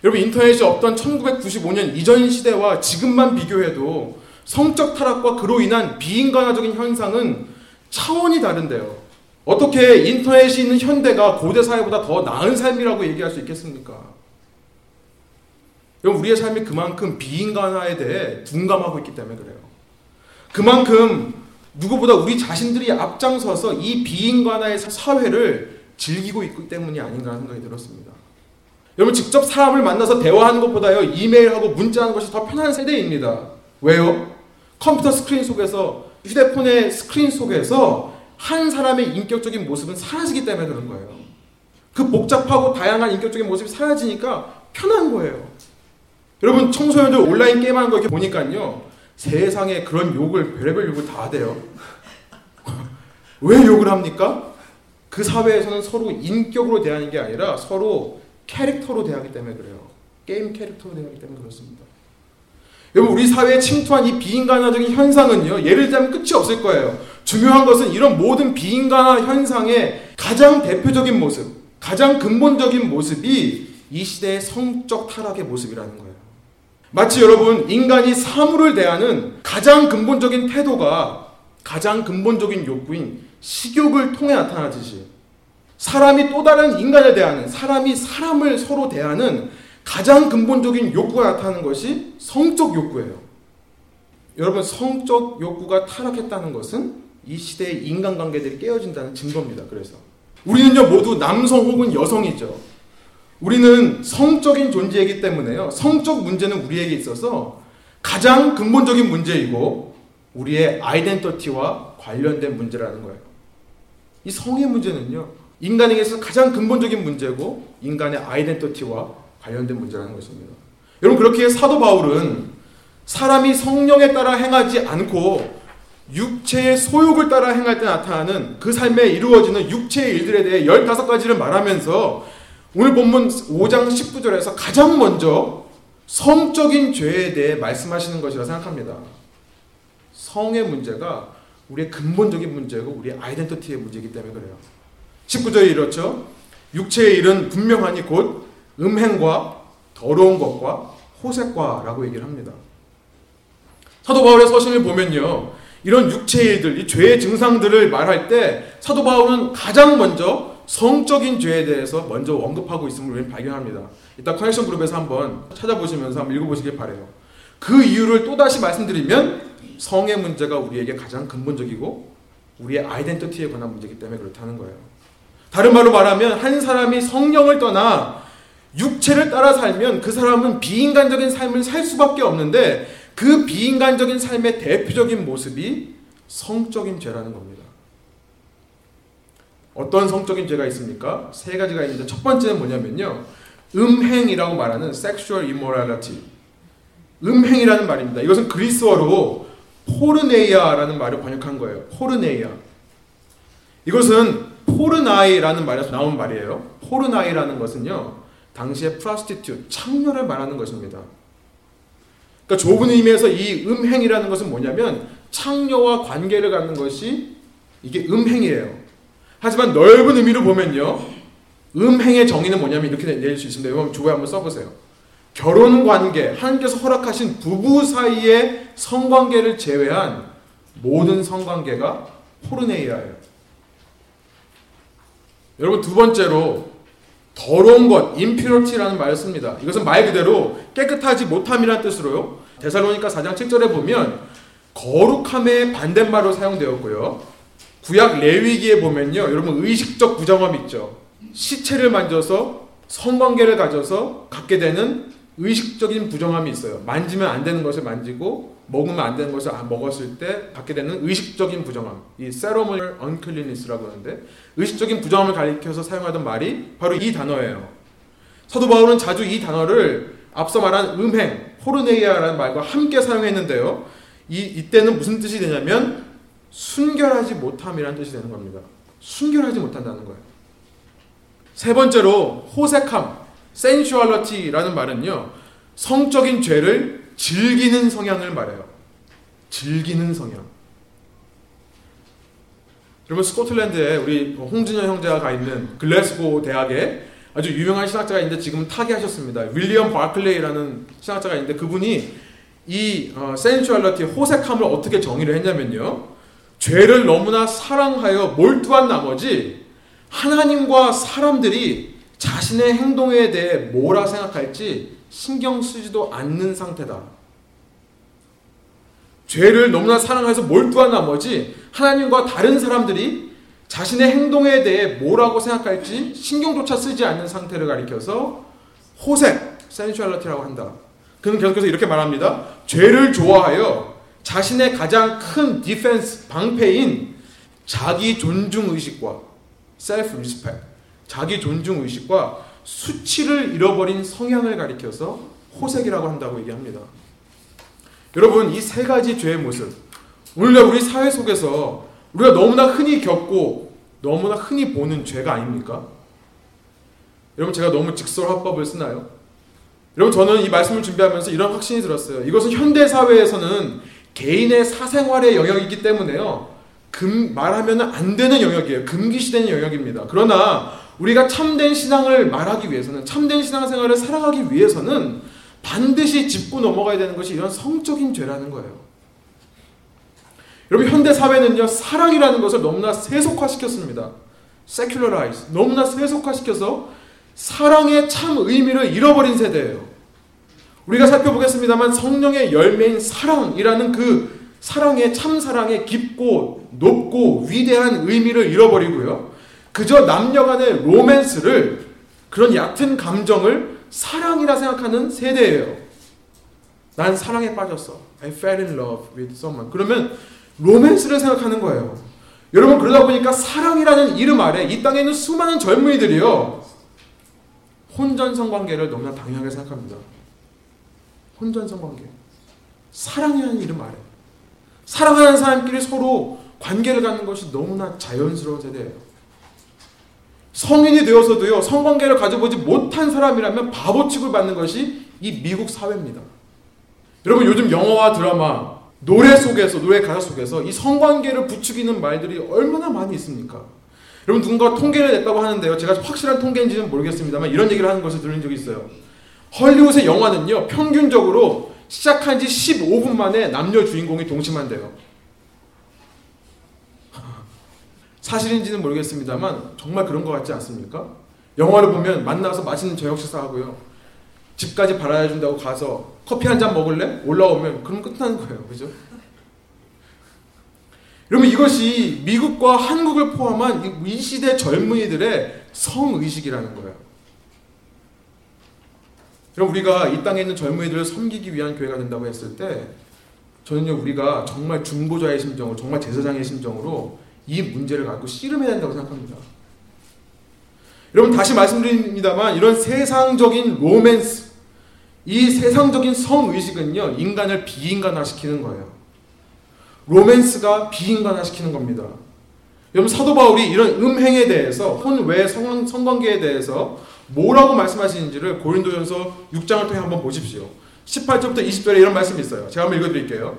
Speaker 1: 여러분 인터넷이 없던 1995년 이전 시대와 지금만 비교해도 성적 타락과 그로 인한 비인간화적인 현상은 차원이 다른데요. 어떻게 인터넷이 있는 현대가 고대 사회보다 더 나은 삶이라고 얘기할 수 있겠습니까? 여러분 우리의 삶이 그만큼 비인간화에 대해 둔감하고 있기 때문에 그래요. 그만큼 누구보다 우리 자신들이 앞장서서 이 비인간화의 사회를 즐기고 있기 때문이 아닌가 생각이 들었습니다. 여러분 직접 사람을 만나서 대화하는 것보다요 이메일하고 문자하는 것이 더 편한 세대입니다. 왜요? 컴퓨터 스크린 속에서 휴대폰의 스크린 속에서 한 사람의 인격적인 모습은 사라지기 때문에 그런 거예요. 그 복잡하고 다양한 인격적인 모습이 사라지니까 편한 거예요. 여러분 청소년들 온라인 게임하는 거 이렇게 보니까요 세상에 그런 욕을 별의별 욕을 다 하대요. 왜 욕을 합니까? 그 사회에서는 서로 인격으로 대하는 게 아니라 서로 캐릭터로 대하기 때문에 그래요. 게임 캐릭터로 대하기 때문에 그렇습니다. 여러분 우리 사회에 침투한 이 비인간화적인 현상은요. 예를 들면 끝이 없을 거예요. 중요한 것은 이런 모든 비인간화 현상의 가장 대표적인 모습, 가장 근본적인 모습이 이 시대의 성적 타락의 모습이라는 거예요. 마치 여러분, 인간이 사물을 대하는 가장 근본적인 태도가 가장 근본적인 욕구인 식욕을 통해 나타나듯이 사람이 또 다른 인간에 대하는 사람이 사람을 서로 대하는 가장 근본적인 욕구가 나타나는 것이 성적 욕구예요. 여러분, 성적 욕구가 타락했다는 것은 이 시대의 인간관계들이 깨어진다는 증거입니다. 그래서 우리는요 모두 남성 혹은 여성이죠. 우리는 성적인 존재이기 때문에요. 성적 문제는 우리에게 있어서 가장 근본적인 문제이고 우리의 아이덴티티와 관련된 문제라는 거예요. 이 성의 문제는요. 인간에게서 가장 근본적인 문제고 인간의 아이덴티티와 관련된 문제라는 것입니다. 여러분 그렇게 사도 바울은 사람이 성령에 따라 행하지 않고 육체의 소욕을 따라 행할 때 나타나는 그 삶에 이루어지는 육체의 일들에 대해 15가지를 말하면서 오늘 본문 5장 19절에서 가장 먼저 성적인 죄에 대해 말씀하시는 것이라 생각합니다. 성의 문제가 우리의 근본적인 문제고 우리의 아이덴티티의 문제이기 때문에 그래요. 19절에 이렇죠. 육체의 일은 분명하니 곧 음행과 더러운 것과 호색과라고 얘기를 합니다. 사도 바울의 서신을 보면요. 이런 육체의 일들, 이 죄의 증상들을 말할 때 사도 바울은 가장 먼저 성적인 죄에 대해서 먼저 언급하고 있음을 우리는 발견합니다. 이따 커넥션 그룹에서 한번 찾아보시면서 한번 읽어보시길 바래요. 그 이유를 또다시 말씀드리면 성의 문제가 우리에게 가장 근본적이고 우리의 아이덴티티에 관한 문제이기 때문에 그렇다는 거예요. 다른 말로 말하면 한 사람이 성령을 떠나 육체를 따라 살면 그 사람은 비인간적인 삶을 살 수밖에 없는데 그 비인간적인 삶의 대표적인 모습이 성적인 죄라는 겁니다. 어떤 성적인 죄가 있습니까? 세 가지가 있는데 첫 번째는 뭐냐면요. 음행이라고 말하는 sexual immorality. 음행이라는 말입니다. 이것은 그리스어로 포르네이아라는 말을 번역한 거예요. 포르네이아. 이것은 πόρναι라는 말에서 나온 말이에요. πόρναι라는 것은요. 당시의 prostitute, 창녀를 말하는 것입니다. 그러니까 좁은 의미에서 이 음행이라는 것은 뭐냐면 창녀와 관계를 갖는 것이 이게 음행이에요. 하지만 넓은 의미로 보면요. 음행의 정의는 뭐냐면 이렇게 내릴 수 있습니다. 여러분 종이에 한번 써보세요. 결혼 관계, 하나님께서 허락하신 부부 사이의 성관계를 제외한 모든 성관계가 포르네이아예요. 여러분 두 번째로 더러운 것, impurity라는 말을 씁니다. 이것은 말 그대로 깨끗하지 못함이라는 뜻으로요. 데살로니가 4장 7절에 보면 거룩함의 반대말로 사용되었고요. 구약 레위기에 보면요. 여러분 의식적 부정함 있죠. 시체를 만져서 성관계를 가져서 갖게 되는 의식적인 부정함이 있어요. 만지면 안 되는 것을 만지고 먹으면 안 되는 것을 먹었을 때 갖게 되는 의식적인 부정함. 이 ceremonial uncleanness라고 하는데 의식적인 부정함을 가리켜서 사용하던 말이 바로 이 단어예요. 사도 바울은 자주 이 단어를 앞서 말한 음행, 포르네이아라는 말과 함께 사용했는데요. 이 이때는 무슨 뜻이 되냐면 순결하지 못함이라는 뜻이 되는 겁니다. 순결하지 못한다는 거예요. 세 번째로 호색함, sensuality라는 말은요. 성적인 죄를 즐기는 성향을 말해요. 즐기는 성향. 여러분 스코틀랜드에 우리 홍진영 형제가 가 있는 글래스고 대학에 아주 유명한 신학자가 있는데 지금 타계하셨습니다. 윌리엄 바클레이라는 신학자가 있는데 그분이 이 어, 센슈얼러티 호색함을 어떻게 정의를 했냐면요. 죄를 너무나 사랑하여 몰두한 나머지 하나님과 사람들이 자신의 행동에 대해 뭐라 생각할지 신경 쓰지도 않는 상태다. 죄를 너무나 사랑해서 몰두한 나머지 하나님과 다른 사람들이 자신의 행동에 대해 뭐라고 생각할지 신경조차 쓰지 않는 상태를 가리켜서 호색, sensuality라고 한다. 그는 계속해서 이렇게 말합니다. 죄를 좋아하여 자신의 가장 큰 defense, 방패인 자기 존중 의식과 self respect, 자기 존중 의식과 수치를 잃어버린 성향을 가리켜서 호색이라고 한다고 얘기합니다. 여러분, 이 세 가지 죄의 모습, 오늘날 우리 사회 속에서 우리가 너무나 흔히 겪고 너무나 흔히 보는 죄가 아닙니까? 여러분 제가 너무 직설화법을 쓰나요? 여러분 저는 이 말씀을 준비하면서 이런 확신이 들었어요. 이것은 현대 사회에서는 개인의 사생활의 영역이기 때문에요. 금, 말하면 안 되는 영역이에요. 금기시되는 영역입니다. 그러나 우리가 참된 신앙을 말하기 위해서는 참된 신앙생활을 살아가기 위해서는 반드시 짚고 넘어가야 되는 것이 이런 성적인 죄라는 거예요. 여러분 현대 사회는요 사랑이라는 것을 너무나 세속화시켰습니다. secularize 너무나 세속화시켜서 사랑의 참 의미를 잃어버린 세대예요. 우리가 살펴보겠습니다만 성령의 열매인 사랑이라는 그 사랑의 참 사랑의 깊고 높고 위대한 의미를 잃어버리고요. 그저 남녀 간의 로맨스를 그런 얕은 감정을 사랑이라 생각하는 세대예요. 난 사랑에 빠졌어. I fell in love with someone. 그러면 로맨스를 생각하는 거예요. 여러분 그러다 보니까 사랑이라는 이름 아래 이 땅에 있는 수많은 젊은이들이요. 혼전성 관계를 너무나 당연하게 생각합니다. 혼전성 관계. 사랑이라는 이름 아래. 사랑하는 사람끼리 서로 관계를 갖는 것이 너무나 자연스러운 세대예요. 성인이 되어서도요, 성관계를 가져보지 못한 사람이라면 바보 취급을 받는 것이 이 미국 사회입니다. 여러분, 요즘 영화와 드라마, 노래 속에서, 노래 가사 속에서 이 성관계를 부추기는 말들이 얼마나 많이 있습니까? 여러분, 누군가 통계를 냈다고 하는데요. 제가 확실한 통계인지는 모르겠습니다만 이런 얘기를 하는 것을 들은 적이 있어요. 헐리우드의 영화는요, 평균적으로 시작한 지 15분 만에 남녀 주인공이 동침한대요. 사실인지는 모르겠습니다만 정말 그런 것 같지 않습니까? 영화를 보면 만나서 맛있는 저녁 식사하고요. 집까지 바라야 준다고 가서 커피 한 잔 먹을래? 올라오면 그럼 끝나는 거예요. 그죠? 여러분 이것이 미국과 한국을 포함한 이 시대 젊은이들의 성의식이라는 거예요. 여러분 우리가 이 땅에 있는 젊은이들을 섬기기 위한 교회가 된다고 했을 때 저는요 우리가 정말 중보자의 심정으로 정말 제사장의 심정으로 이 문제를 갖고 씨름해야 된다고 생각합니다. 여러분 다시 말씀드립니다만 이런 세상적인 로맨스, 이 세상적인 성의식은요 인간을 비인간화시키는 거예요. 로맨스가 비인간화시키는 겁니다. 여러분 사도 바울이 이런 음행에 대해서 혼외 성, 성관계에 대해서 뭐라고 말씀하시는지를 고린도전서 6장을 통해 한번 보십시오. 18절부터 20절에 이런 말씀이 있어요. 제가 한번 읽어드릴게요.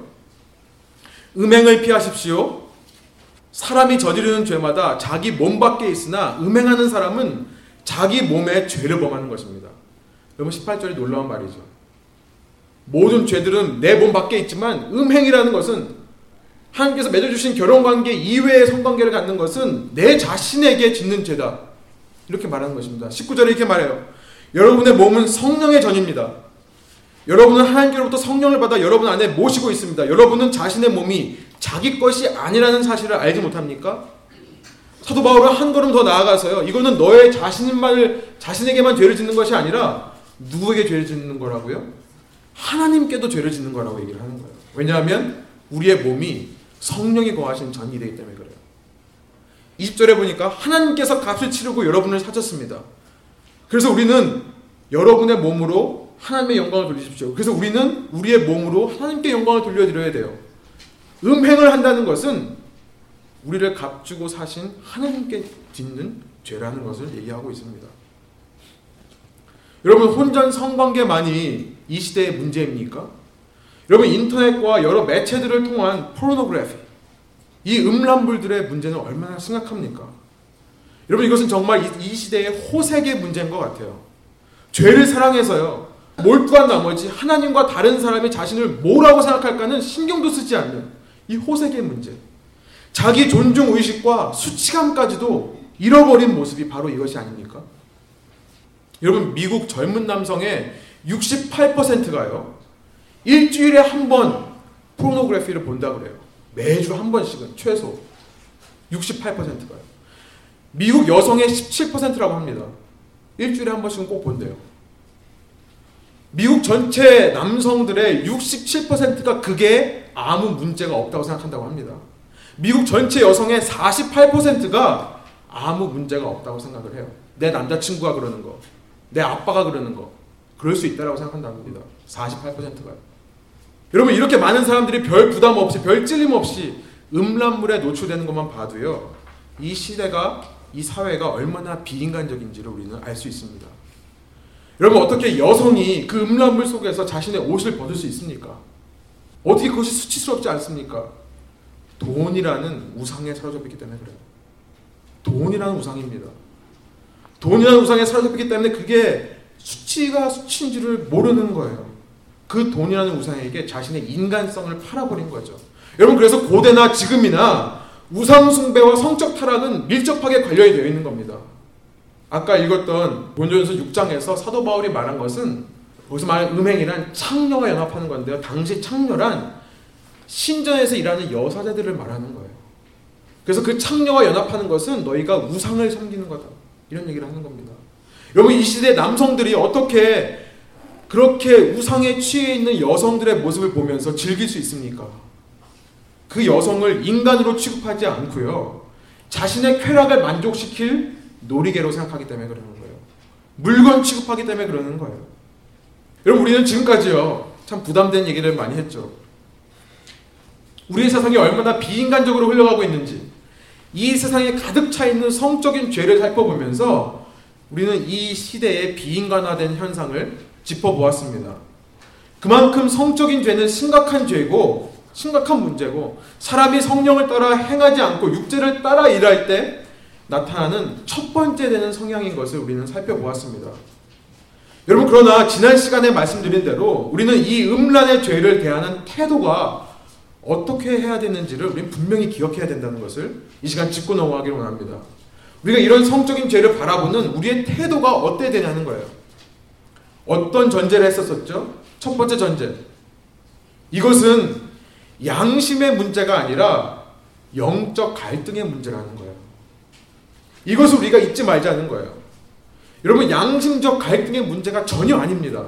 Speaker 1: 음행을 피하십시오. 사람이 저지르는 죄마다 자기 몸 밖에 있으나 음행하는 사람은 자기 몸에 죄를 범하는 것입니다. 여러분 18절이 놀라운 말이죠. 모든 죄들은 내 몸 밖에 있지만 음행이라는 것은 하나님께서 맺어주신 결혼관계 이외의 성관계를 갖는 것은 내 자신에게 짓는 죄다. 이렇게 말하는 것입니다. 19절에 이렇게 말해요. 여러분의 몸은 성령의 전입니다. 여러분은 하나님께로부터 성령을 받아 여러분 안에 모시고 있습니다. 여러분은 자신의 몸이 자기 것이 아니라는 사실을 알지 못합니까? 사도 바울은 한 걸음 더 나아가서요. 이거는 너의 자신만을 자신에게만 죄를 짓는 것이 아니라 누구에게 죄를 짓는 거라고요? 하나님께도 죄를 짓는 거라고 얘기를 하는 거예요. 왜냐하면 우리의 몸이 성령이 거하신 전이 되기 때문에 그래요. 20절에 보니까 하나님께서 값을 치르고 여러분을 사셨습니다. 그래서 우리는 여러분의 몸으로 하나님의 영광을 돌리십시오. 그래서 우리는 우리의 몸으로 하나님께 영광을 돌려드려야 돼요. 음행을 한다는 것은 우리를 값주고 사신 하나님께 짓는 죄라는 것을 얘기하고 있습니다. 여러분 혼전 성관계만이 이 시대의 문제입니까? 여러분 인터넷과 여러 매체들을 통한 포르노그래피 이 음란물들의 문제는 얼마나 심각합니까? 여러분 이것은 정말 이, 시대의 호색의 문제인 것 같아요. 죄를 사랑해서요. 몰두한 나머지 하나님과 다른 사람이 자신을 뭐라고 생각할까는 신경도 쓰지 않는 이 호색의 문제. 자기 존중 의식과 수치감까지도 잃어버린 모습이 바로 이것이 아닙니까? 여러분, 미국 젊은 남성의 68%가요. 일주일에 한 번 포르노그래피를 본다 그래요. 매주 한 번씩은 최소 68%가요. 미국 여성의 17%라고 합니다. 일주일에 한 번씩은 꼭 본대요. 미국 전체 남성들의 67%가 그게 아무 문제가 없다고 생각한다고 합니다. 미국 전체 여성의 48%가 아무 문제가 없다고 생각을 해요. 내 남자친구가 그러는 거, 내 아빠가 그러는 거, 그럴 수 있다고 생각한다고 합니다. 48%가요. 여러분, 이렇게 많은 사람들이 별 부담 없이, 별 찔림 없이 음란물에 노출되는 것만 봐도요, 이 시대가, 이 사회가 얼마나 비인간적인지를 우리는 알 수 있습니다. 여러분 어떻게 여성이 그 음란물 속에서 자신의 옷을 벗을 수 있습니까? 어떻게 그것이 수치스럽지 않습니까? 돈이라는 우상에 사로잡혔기 때문에 그래요. 돈이라는 우상입니다. 돈이라는 우상에 사로잡혔기 때문에 그게 수치가 수치인지를 모르는 거예요. 그 돈이라는 우상에게 자신의 인간성을 팔아버린 거죠. 여러분 그래서 고대나 지금이나 우상 숭배와 성적 타락은 밀접하게 관련이 되어 있는 겁니다. 아까 읽었던 본전서 6장에서 사도 바울이 말한 것은 거기서 말하는 음행이란 창녀와 연합하는 건데요. 당시 창녀란 신전에서 일하는 여사제들을 말하는 거예요. 그래서 그 창녀와 연합하는 것은 너희가 우상을 섬기는 거다. 이런 얘기를 하는 겁니다. 여러분 이 시대 남성들이 어떻게 그렇게 우상에 취해 있는 여성들의 모습을 보면서 즐길 수 있습니까? 그 여성을 인간으로 취급하지 않고요. 자신의 쾌락을 만족시킬 놀이개로 생각하기 때문에 그러는 거예요. 물건 취급하기 때문에 그러는 거예요. 여러분 우리는 지금까지요. 참 부담된 얘기를 많이 했죠. 우리의 세상이 얼마나 비인간적으로 흘러가고 있는지 이 세상에 가득 차 있는 성적인 죄를 살펴보면서 우리는 이 시대의 비인간화된 현상을 짚어보았습니다. 그만큼 성적인 죄는 심각한 죄고 심각한 문제고 사람이 성령을 따라 행하지 않고 육체를 따라 일할 때 나타나는 첫 번째 되는 성향인 것을 우리는 살펴보았습니다. 여러분 그러나 지난 시간에 말씀드린 대로 우리는 이 음란의 죄를 대하는 태도가 어떻게 해야 되는지를 우리는 분명히 기억해야 된다는 것을 이 시간 짚고 넘어가기를 원합니다. 우리가 이런 성적인 죄를 바라보는 우리의 태도가 어때야 되냐는 거예요. 어떤 전제를 했었었죠? 첫 번째 전제. 이것은 양심의 문제가 아니라 영적 갈등의 문제라는 거예요. 이것을 우리가 잊지 말자는 거예요. 여러분, 양심적 갈등의 문제가 전혀 아닙니다.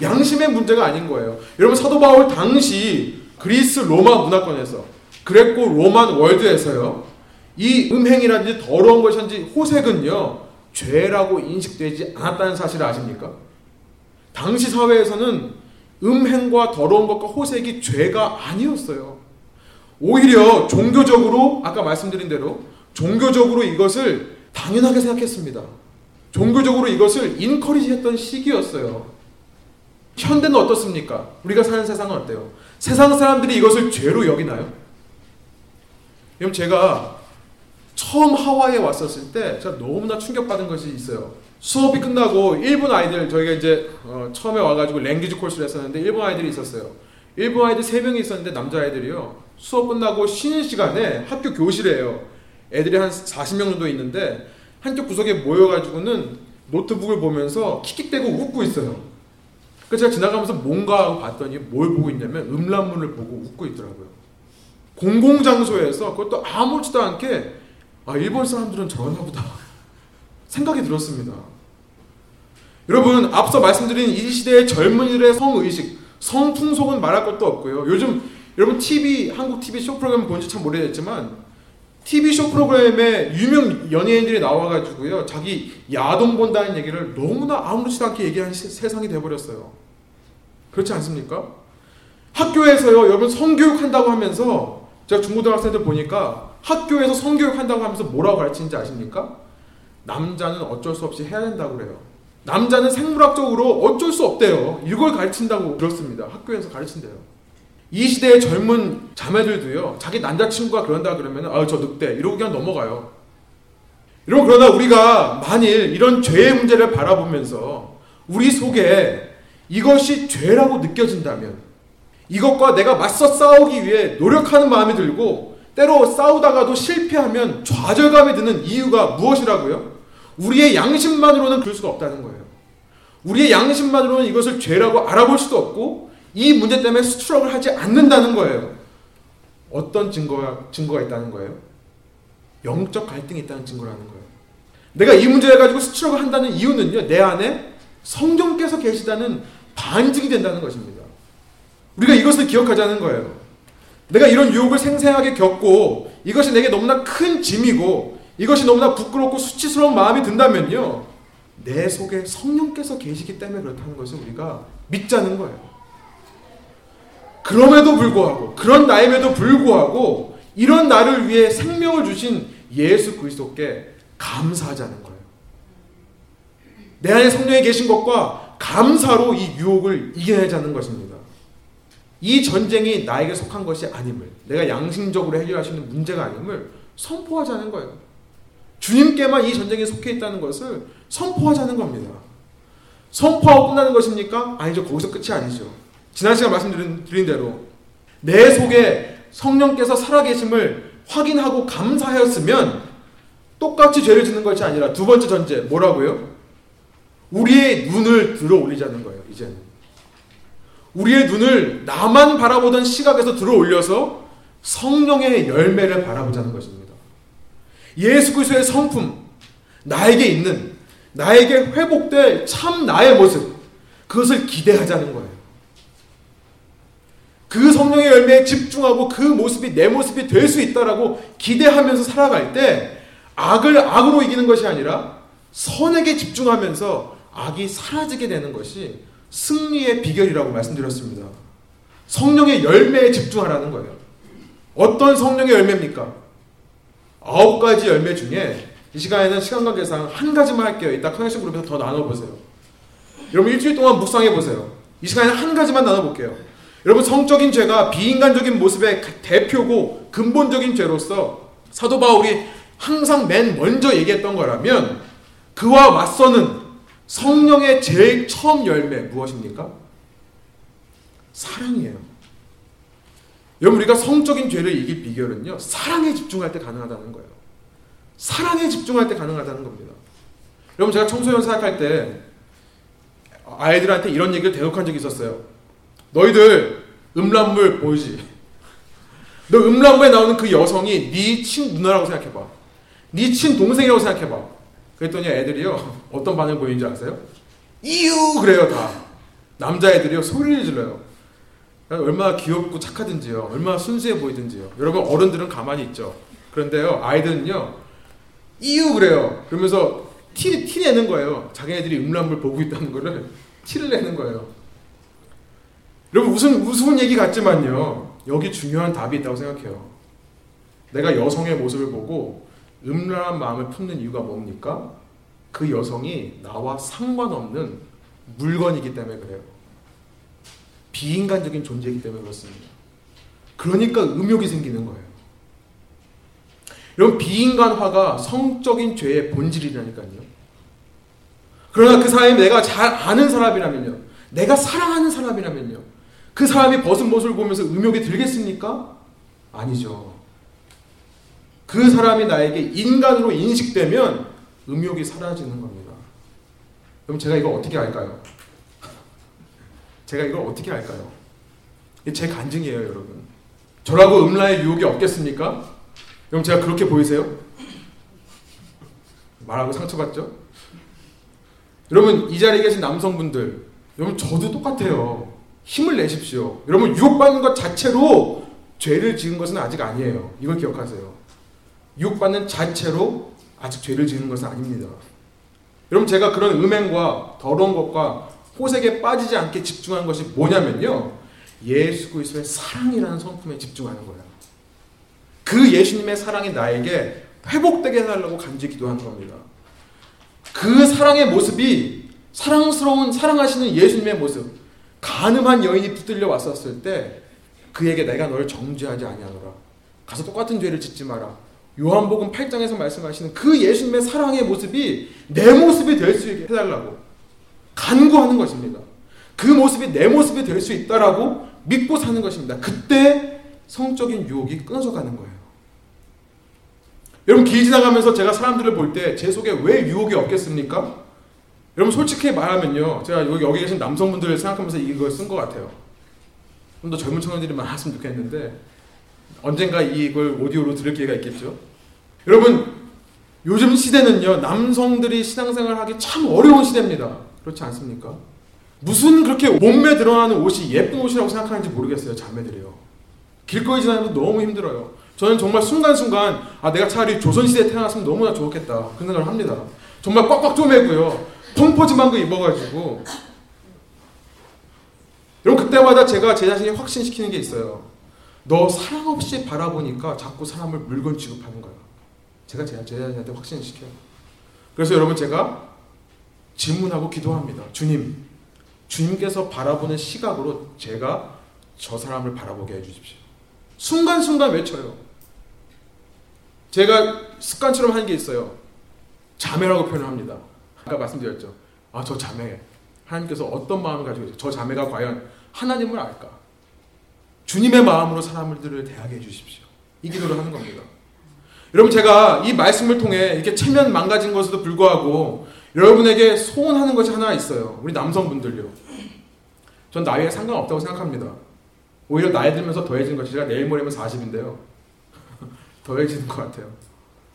Speaker 1: 양심의 문제가 아닌 거예요. 여러분, 사도 바울 당시 그리스 로마 문화권에서, 그레코 로만 월드에서요, 이 음행이라든지 더러운 것인지 호색은요, 죄라고 인식되지 않았다는 사실을 아십니까? 당시 사회에서는 음행과 더러운 것과 호색이 죄가 아니었어요. 오히려 종교적으로, 아까 말씀드린 대로, 종교적으로 이것을 당연하게 생각했습니다. 종교적으로 이것을 인커리지 했던 시기였어요. 현대는 어떻습니까? 우리가 사는 세상은 어때요? 세상 사람들이 이것을 죄로 여기나요? 그럼 제가 처음 하와이에 왔었을 때 제가 너무나 충격받은 것이 있어요. 수업이 끝나고 일본 아이들 저희가 이제 어, 처음에 와가지고 랭귀지 코스를 했었는데 일본 아이들이 있었어요. 일본 아이들 세 명이 있었는데 남자 아이들이요. 수업 끝나고 쉬는 시간에 학교 교실에요. 애들이 한 40명 정도 있는데 한쪽 구석에 모여가지고는 노트북을 보면서 킥킥대고 웃고 있어요. 그래서 제가 지나가면서 뭔가 하고 봤더니 뭘 보고 있냐면 음란문을 보고 웃고 있더라고요. 공공장소에서 그것도 아무렇지도 않게 아 일본 사람들은 저러나 보다 생각이 들었습니다. 여러분 앞서 말씀드린 이 시대의 젊은이들의 성의식, 성풍속은 말할 것도 없고요. 요즘 여러분 TV 한국 TV 쇼 프로그램 본지 참 오래됐지만 TV 쇼 프로그램에 유명 연예인들이 나와가지고요 자기 야동 본다는 얘기를 너무나 아무렇지도 않게 얘기하는 세상이 돼버렸어요. 그렇지 않습니까? 학교에서요 여러분 성교육 한다고 하면서 제가 중고등학생들 보니까 학교에서 성교육 한다고 하면서 뭐라고 가르치는지 아십니까? 남자는 어쩔 수 없이 해야 된다고 그래요. 남자는 생물학적으로 어쩔 수 없대요. 이걸 가르친다고 들었습니다. 학교에서 가르친대요. 이 시대의 젊은 자매들도요, 자기 남자친구가 그런다 그러면, 아, 저 늑대. 이러고 그냥 넘어가요. 여러분, 그러나 우리가 만일 이런 죄의 문제를 바라보면서 우리 속에 이것이 죄라고 느껴진다면, 이것과 내가 맞서 싸우기 위해 노력하는 마음이 들고, 때로 싸우다가도 실패하면 좌절감이 드는 이유가 무엇이라고요? 우리의 양심만으로는 그럴 수가 없다는 거예요. 우리의 양심만으로는 이것을 죄라고 알아볼 수도 없고 이 문제 때문에 스트럭을 하지 않는다는 거예요. 어떤 증거가, 증거가 있다는 거예요? 영적 갈등이 있다는 증거라는 거예요. 내가 이 문제를 가지고 스트럭을 한다는 이유는요, 내 안에 성령께서 계시다는 반증이 된다는 것입니다. 우리가 이것을 기억하자는 거예요. 내가 이런 유혹을 생생하게 겪고 이것이 내게 너무나 큰 짐이고 이것이 너무나 부끄럽고 수치스러운 마음이 든다면요. 내 속에 성령께서 계시기 때문에 그렇다는 것을 우리가 믿자는 거예요. 그럼에도 불구하고 그런 나임에도 불구하고 이런 나를 위해 생명을 주신 예수 그리스도께 감사하자는 거예요. 내 안에 성령이 계신 것과 감사로 이 유혹을 이겨내자는 것입니다. 이 전쟁이 나에게 속한 것이 아님을 내가 양심적으로 해결할 수 있는 문제가 아님을 선포하자는 거예요. 주님께만 이 전쟁에 속해 있다는 것을 선포하자는 겁니다. 선포하고 끝나는 것입니까? 아니죠. 거기서 끝이 아니죠. 지난 시간 말씀드린 대로 내 속에 성령께서 살아계심을 확인하고 감사하였으면 똑같이 죄를 짓는 것이 아니라 두 번째 전제 뭐라고요? 우리의 눈을 들어 올리자는 거예요. 이제는 우리의 눈을 나만 바라보던 시각에서 들어 올려서 성령의 열매를 바라보자는 것입니다. 예수 그리스도의 성품 나에게 있는 나에게 회복될 참 나의 모습 그것을 기대하자는 거예요. 그 성령의 열매에 집중하고 그 모습이 내 모습이 될 수 있다라고 기대하면서 살아갈 때 악을 악으로 이기는 것이 아니라 선에게 집중하면서 악이 사라지게 되는 것이 승리의 비결이라고 말씀드렸습니다. 성령의 열매에 집중하라는 거예요. 어떤 성령의 열매입니까? 아홉 가지 열매 중에 이 시간에는 시간 관계상 한 가지만 할게요. 이따 커넥션 그룹에서 더 나눠보세요. 여러분 일주일 동안 묵상해보세요. 이 시간에 한 가지만 나눠볼게요. 여러분 성적인 죄가 비인간적인 모습의 대표고 근본적인 죄로서 사도 바울이 항상 맨 먼저 얘기했던 거라면 그와 맞서는 성령의 제일 처음 열매 무엇입니까? 사랑이에요. 여러분 우리가 성적인 죄를 이길 비결은요. 사랑에 집중할 때 가능하다는 거예요. 사랑에 집중할 때 가능하다는 겁니다. 여러분 제가 청소년 사역할 때 아이들한테 이런 얘기를 대놓한 적이 있었어요. 너희들 음란물 보이지? 너 음란물에 나오는 그 여성이 네 친누나라고 생각해봐. 네 친동생이라고 생각해봐. 그랬더니 애들이요. 어떤 반응 보이는지 아세요? 이유 그래요 다. 남자애들이요. 소리를 질러요. 얼마나 귀엽고 착하든지요. 얼마나 순수해 보이든지요. 여러분 어른들은 가만히 있죠. 그런데요. 아이들은요. 이유 그래요. 그러면서 티, 티 내는 거예요. 자기네들이 음란물 보고 있다는 거를 티를 내는 거예요. 여러분 무슨 우스운 얘기 같지만요. 여기 중요한 답이 있다고 생각해요. 내가 여성의 모습을 보고 음란한 마음을 품는 이유가 뭡니까? 그 여성이 나와 상관없는 물건이기 때문에 그래요. 비인간적인 존재이기 때문에 그렇습니다. 그러니까 음욕이 생기는 거예요. 여러분 비인간화가 성적인 죄의 본질이라니까요. 그러나 그 사람이 내가 잘 아는 사람이라면요. 내가 사랑하는 사람이라면요. 그 사람이 벗은 모습을 보면서 음욕이 들겠습니까? 아니죠. 그 사람이 나에게 인간으로 인식되면 음욕이 사라지는 겁니다. 그럼 제가 이걸 어떻게 할까요? 제가 이걸 어떻게 할까요? 제 간증이에요, 여러분. 저라고 음란의 유혹이 없겠습니까? 그럼 제가 그렇게 보이세요? 말하고 상처받죠? 여러분, 이 자리에 계신 남성분들, 여러분, 저도 똑같아요. 힘을 내십시오. 여러분 유혹받는 것 자체로 죄를 지은 것은 아직 아니에요. 이걸 기억하세요. 유혹받는 자체로 아직 죄를 지은 것은 아닙니다. 여러분 제가 그런 음행과 더러운 것과 호색에 빠지지 않게 집중하는 것이 뭐냐면요. 예수 그리스도의 사랑이라는 성품에 집중하는 거예요. 그 예수님의 사랑이 나에게 회복되게 해달라고 간절히 기도하는 겁니다. 그 사랑의 모습이 사랑스러운 사랑하시는 예수님의 모습 가늠한 여인이 붙들려 왔었을 때 그에게 내가 너를 정죄하지 아니하노라. 가서 똑같은 죄를 짓지 마라. 요한복음 8장에서 말씀하시는 그 예수님의 사랑의 모습이 내 모습이 될 수 있게 해달라고 간구하는 것입니다. 그 모습이 내 모습이 될 수 있다라고 믿고 사는 것입니다. 그때 성적인 유혹이 끊어져 가는 거예요. 여러분 길 지나가면서 제가 사람들을 볼 때 제 속에 왜 유혹이 없겠습니까? 여러분 솔직히 말하면요. 제가 여기, 계신 남성분들을 생각하면서 이걸 쓴 것 같아요. 좀 더 젊은 청년들이 많았으면 좋겠는데 언젠가 이걸 오디오로 들을 기회가 있겠죠. 여러분 요즘 시대는요. 남성들이 신앙생활 하기 참 어려운 시대입니다. 그렇지 않습니까? 무슨 그렇게 몸매 드러나는 옷이 예쁜 옷이라고 생각하는지 모르겠어요. 자매들이요. 길거리 지나면 너무 힘들어요. 저는 정말 순간순간 아 내가 차라리 조선시대에 태어났으면 너무나 좋겠다 그 생각을 합니다. 정말 꽉꽉 쪼매고요. 펑퍼짐한 거 입어가지고 여러분 그때마다 제가 제 자신이 확신시키는 게 있어요. 너 사랑 없이 바라보니까 자꾸 사람을 물건 취급하는 거야. 제가 제, 제 자신한테 확신시켜요. 그래서 여러분 제가 질문하고 기도합니다. 주님, 주님께서 바라보는 시각으로 제가 저 사람을 바라보게 해주십시오. 순간순간 외쳐요. 제가 습관처럼 하는 게 있어요. 자매라고 표현 합니다. 아까 말씀드렸죠. 아, 저 자매. 하나님께서 어떤 마음을 가지고 계세요? 저 자매가 과연 하나님을 알까? 주님의 마음으로 사람들을 대하게 해주십시오. 이 기도를 하는 겁니다. 여러분, 제가 이 말씀을 통해 이렇게 체면 망가진 것에도 불구하고 여러분에게 소원하는 것이 하나 있어요. 우리 남성분들요. 전 나이에 상관없다고 생각합니다. 오히려 나이 들면서 더해지는 것이 제가 내일 모레면 40인데요. 더해지는 것 같아요.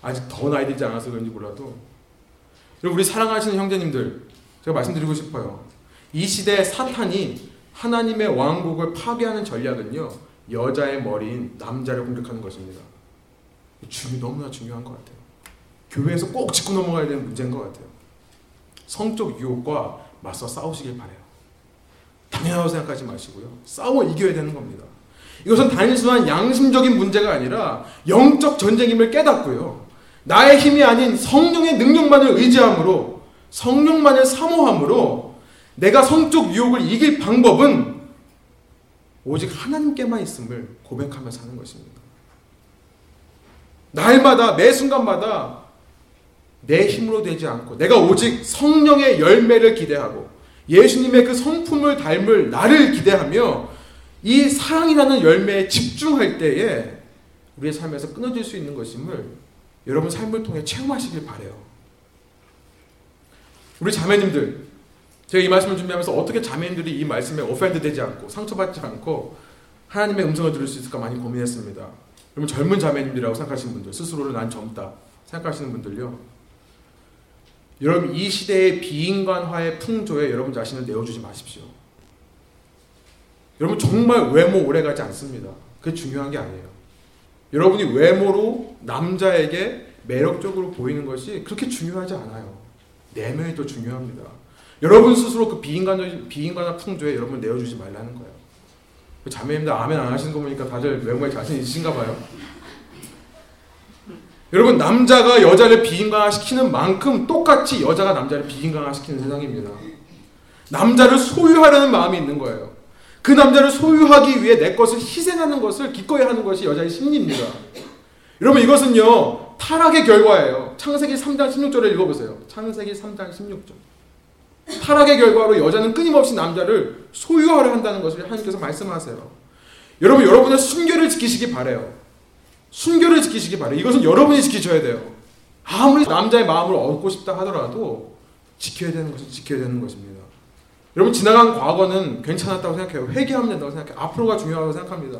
Speaker 1: 아직 더 나이 들지 않아서 그런지 몰라도. 여러분, 우리 사랑하시는 형제님들, 제가 말씀드리고 싶어요. 이 시대에 사탄이 하나님의 왕국을 파괴하는 전략은요, 여자의 머리인 남자를 공격하는 것입니다. 중요, 너무나 중요한 것 같아요. 교회에서 꼭 짚고 넘어가야 되는 문제인 것 같아요. 성적 유혹과 맞서 싸우시길 바래요. 당연하다고 생각하지 마시고요. 싸워 이겨야 되는 겁니다. 이것은 단순한 양심적인 문제가 아니라 영적 전쟁임을 깨닫고요. 나의 힘이 아닌 성령의 능력만을 의지함으로 성령만을 사모함으로 내가 성적 유혹을 이길 방법은 오직 하나님께만 있음을 고백하며 사는 것입니다. 날마다 매 순간마다 내 힘으로 되지 않고 내가 오직 성령의 열매를 기대하고 예수님의 그 성품을 닮을 나를 기대하며 이 사랑이라는 열매에 집중할 때에 우리의 삶에서 끊어질 수 있는 것임을 여러분 삶을 통해 체험하시길 바래요. 우리 자매님들, 제가 이 말씀을 준비하면서 어떻게 자매님들이 이 말씀에 오펜드 되지 않고 상처받지 않고 하나님의 음성을 들을 수 있을까 많이 고민했습니다. 여러분 젊은 자매님들이라고 생각하시는 분들, 스스로를 난 젊다 생각하시는 분들요. 여러분 이 시대의 비인간화의 풍조에 여러분 자신을 내어주지 마십시오. 여러분 정말 외모 오래 가지 않습니다. 그게 중요한 게 아니에요. 여러분이 외모로 남자에게 매력적으로 보이는 것이 그렇게 중요하지 않아요. 내면이 더 중요합니다. 여러분 스스로 그 비인간 비인간한 풍조에 여러분 내어주지 말라는 거예요. 자매님들 아멘 안 하시는 거 보니까 다들 외모에 자신 있으신가 봐요. 여러분 남자가 여자를 비인간화시키는 만큼 똑같이 여자가 남자를 비인간화시키는 세상입니다. 남자를 소유하려는 마음이 있는 거예요. 그 남자를 소유하기 위해 내 것을 희생하는 것을 기꺼이 하는 것이 여자의 심리입니다. 여러분 이것은요 타락의 결과예요. 창세기 3장 16절을 읽어보세요. 창세기 3장 16절. 타락의 결과로 여자는 끊임없이 남자를 소유하려 한다는 것을 하나님께서 말씀하세요. 여러분 여러분의 순결을 지키시기 바래요. 순결을 지키시기 바래요. 이것은 여러분이 지키셔야 돼요. 아무리 남자의 마음을 얻고 싶다 하더라도 지켜야 되는 것은 지켜야 되는 것입니다. 여러분 지나간 과거는 괜찮았다고 생각해요. 회개하면 된다고 생각해요. 앞으로가 중요하다고 생각합니다.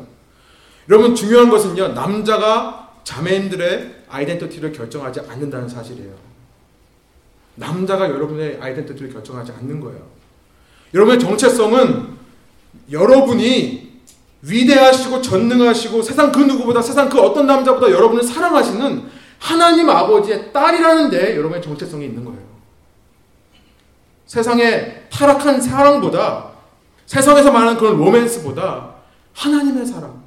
Speaker 1: 여러분 중요한 것은요. 남자가 자매인들의 아이덴티티를 결정하지 않는다는 사실이에요. 남자가 여러분의 아이덴티티를 결정하지 않는 거예요. 여러분의 정체성은 여러분이 위대하시고 전능하시고 세상 그 누구보다 세상 그 어떤 남자보다 여러분을 사랑하시는 하나님 아버지의 딸이라는 데 여러분의 정체성이 있는 거예요. 세상의 타락한 사랑보다 세상에서 말하는 그런 로맨스보다 하나님의 사랑,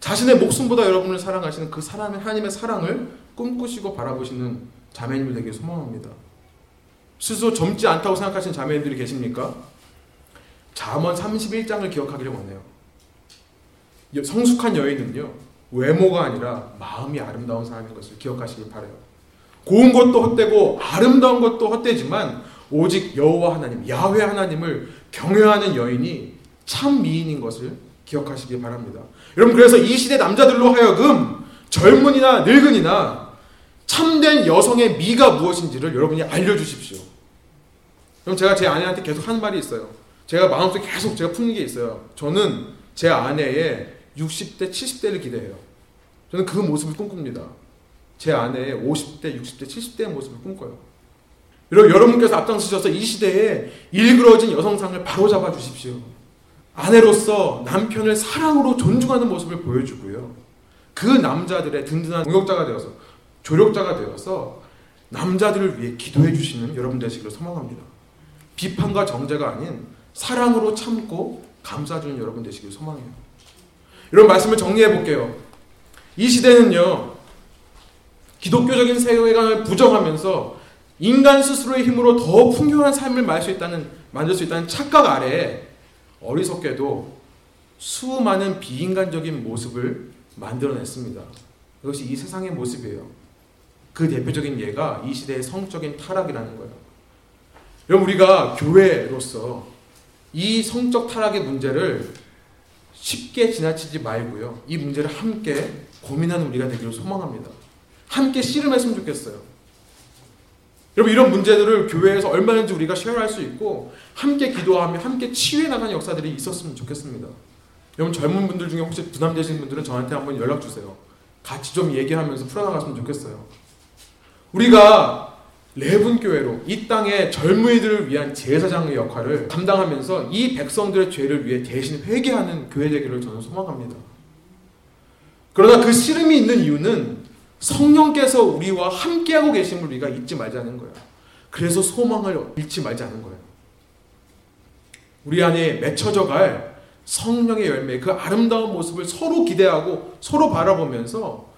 Speaker 1: 자신의 목숨보다 여러분을 사랑하시는 그 사랑의 하나님의 사랑을 꿈꾸시고 바라보시는 자매님을 되게 소망합니다. 스스로 젊지 않다고 생각하시는 자매님들이 계십니까? 잠언 31장을 기억하기를 원해요. 성숙한 여인은요 외모가 아니라 마음이 아름다운 사람인 것을 기억하시길 바래요. 고운 것도 헛되고 아름다운 것도 헛되지만 오직 여호와 하나님 야훼 하나님을 경외하는 여인이 참 미인인 것을 기억하시기 바랍니다. 여러분 그래서 이 시대 남자들로 하여금 젊은이나 늙은이나 참된 여성의 미가 무엇인지를 여러분이 알려주십시오. 그럼 제가 제 아내한테 계속 하는 말이 있어요. 제가 마음속에 계속 제가 푸는 게 있어요. 저는 제 아내의 60대, 70대를 기대해요. 저는 그 모습을 꿈꿉니다. 제 아내의 50대, 60대, 70대의 모습을 꿈꿔요. 여러분, 여러분께서 앞장서셔서 이 시대에 일그러진 여성상을 바로잡아 주십시오. 아내로서 남편을 사랑으로 존중하는 모습을 보여주고요. 그 남자들의 든든한 동역자가 되어서, 조력자가 되어서 남자들을 위해 기도해 주시는 여러분 되시기를 소망합니다. 비판과 정죄가 아닌 사랑으로 참고 감싸주는 여러분 되시기를 소망해요. 이런 말씀을 정리해 볼게요. 이 시대는요, 기독교적인 세계관을 부정하면서 인간 스스로의 힘으로 더 풍요한 삶을 만들 수 있다는, 만들 수 있다는 착각 아래 어리석게도 수많은 비인간적인 모습을 만들어냈습니다. 이것이 이 세상의 모습이에요. 그 대표적인 예가 이 시대의 성적인 타락이라는 거예요. 여러분 우리가 교회로서 이 성적 타락의 문제를 쉽게 지나치지 말고요. 이 문제를 함께 고민하는 우리가 되기를 소망합니다. 함께 씨름했으면 좋겠어요. 여러분 이런 문제들을 교회에서 얼마든지 우리가 쉐어할 수 있고 함께 기도하며 함께 치유해 나가는 역사들이 있었으면 좋겠습니다. 여러분 젊은 분들 중에 혹시 부담되시는 분들은 저한테 한번 연락 주세요. 같이 좀 얘기하면서 풀어나갔으면 좋겠어요. 우리가 레분 교회로 이 땅의 젊은이들을 위한 제사장의 역할을 감당하면서 이 백성들의 죄를 위해 대신 회개하는 교회 되기를 저는 소망합니다. 그러나 그 씨름이 있는 이유는 성령께서 우리와 함께하고 계심을 우리가 잊지 말자는 거예요. 그래서 소망을 잃지 말자는 거예요. 우리 안에 맺혀져 갈 성령의 열매, 그 아름다운 모습을 서로 기대하고 서로 바라보면서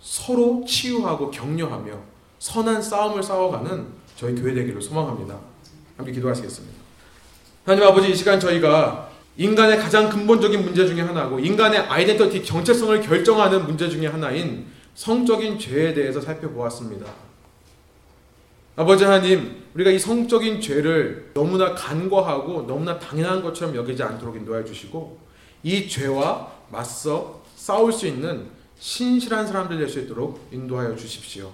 Speaker 1: 서로 치유하고 격려하며 선한 싸움을 싸워가는 저희 교회 되기를 소망합니다. 함께 기도하시겠습니다. 하나님 아버지 이 시간 저희가 인간의 가장 근본적인 문제 중에 하나고 인간의 아이덴티티 정체성을 결정하는 문제 중에 하나인 성적인 죄에 대해서 살펴보았습니다. 아버지 하나님, 우리가 이 성적인 죄를 너무나 간과하고 너무나 당연한 것처럼 여기지 않도록 인도해 주시고 이 죄와 맞서 싸울 수 있는 신실한 사람들 될 수 있도록 인도하여 주십시오.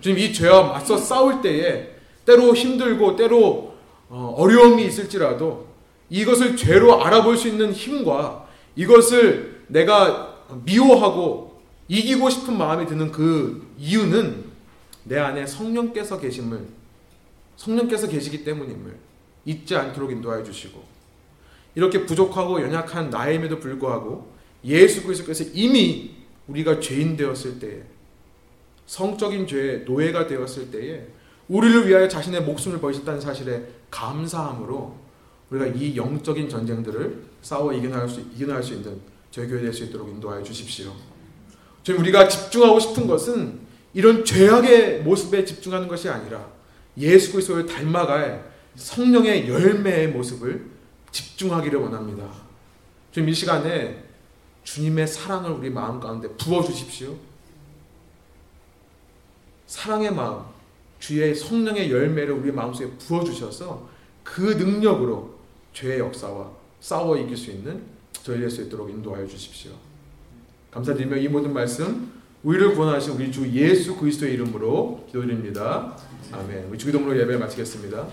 Speaker 1: 지금 이 죄와 맞서 싸울 때에 때로 힘들고 때로 어, 어려움이 있을지라도 이것을 죄로 알아볼 수 있는 힘과 이것을 내가 미워하고 이기고 싶은 마음이 드는 그 이유는 내 안에 성령께서 계심을 성령께서 계시기 때문임을 잊지 않도록 인도하여 주시고 이렇게 부족하고 연약한 나임에도 불구하고 예수 그리스도께서 이미 우리가 죄인 되었을 때에 성적인 죄의 노예가 되었을 때에 우리를 위하여 자신의 목숨을 버리셨다는 사실에 감사함으로 우리가 이 영적인 전쟁들을 싸워 이겨나갈 수, 이겨나갈 수 있는 저희 교회 될 수 있도록 인도하여 주십시오. 지금 우리가 집중하고 싶은 것은 이런 죄악의 모습에 집중하는 것이 아니라 예수 그리스도를 닮아갈 성령의 열매의 모습을 집중하기를 원합니다. 지금 이 시간에 주님의 사랑을 우리 마음 가운데 부어 주십시오. 사랑의 마음, 주의 성령의 열매를 우리 마음속에 부어 주셔서 그 능력으로 죄의 역사와 싸워 이길 수 있는 저희 될 수 있도록 인도하여 주십시오. 감사드리며 이 모든 말씀 우리를 구원하신 우리 주 예수 그리스도의 이름으로 기도드립니다. 아멘. 우리 주기도문으로 예배를 마치겠습니다.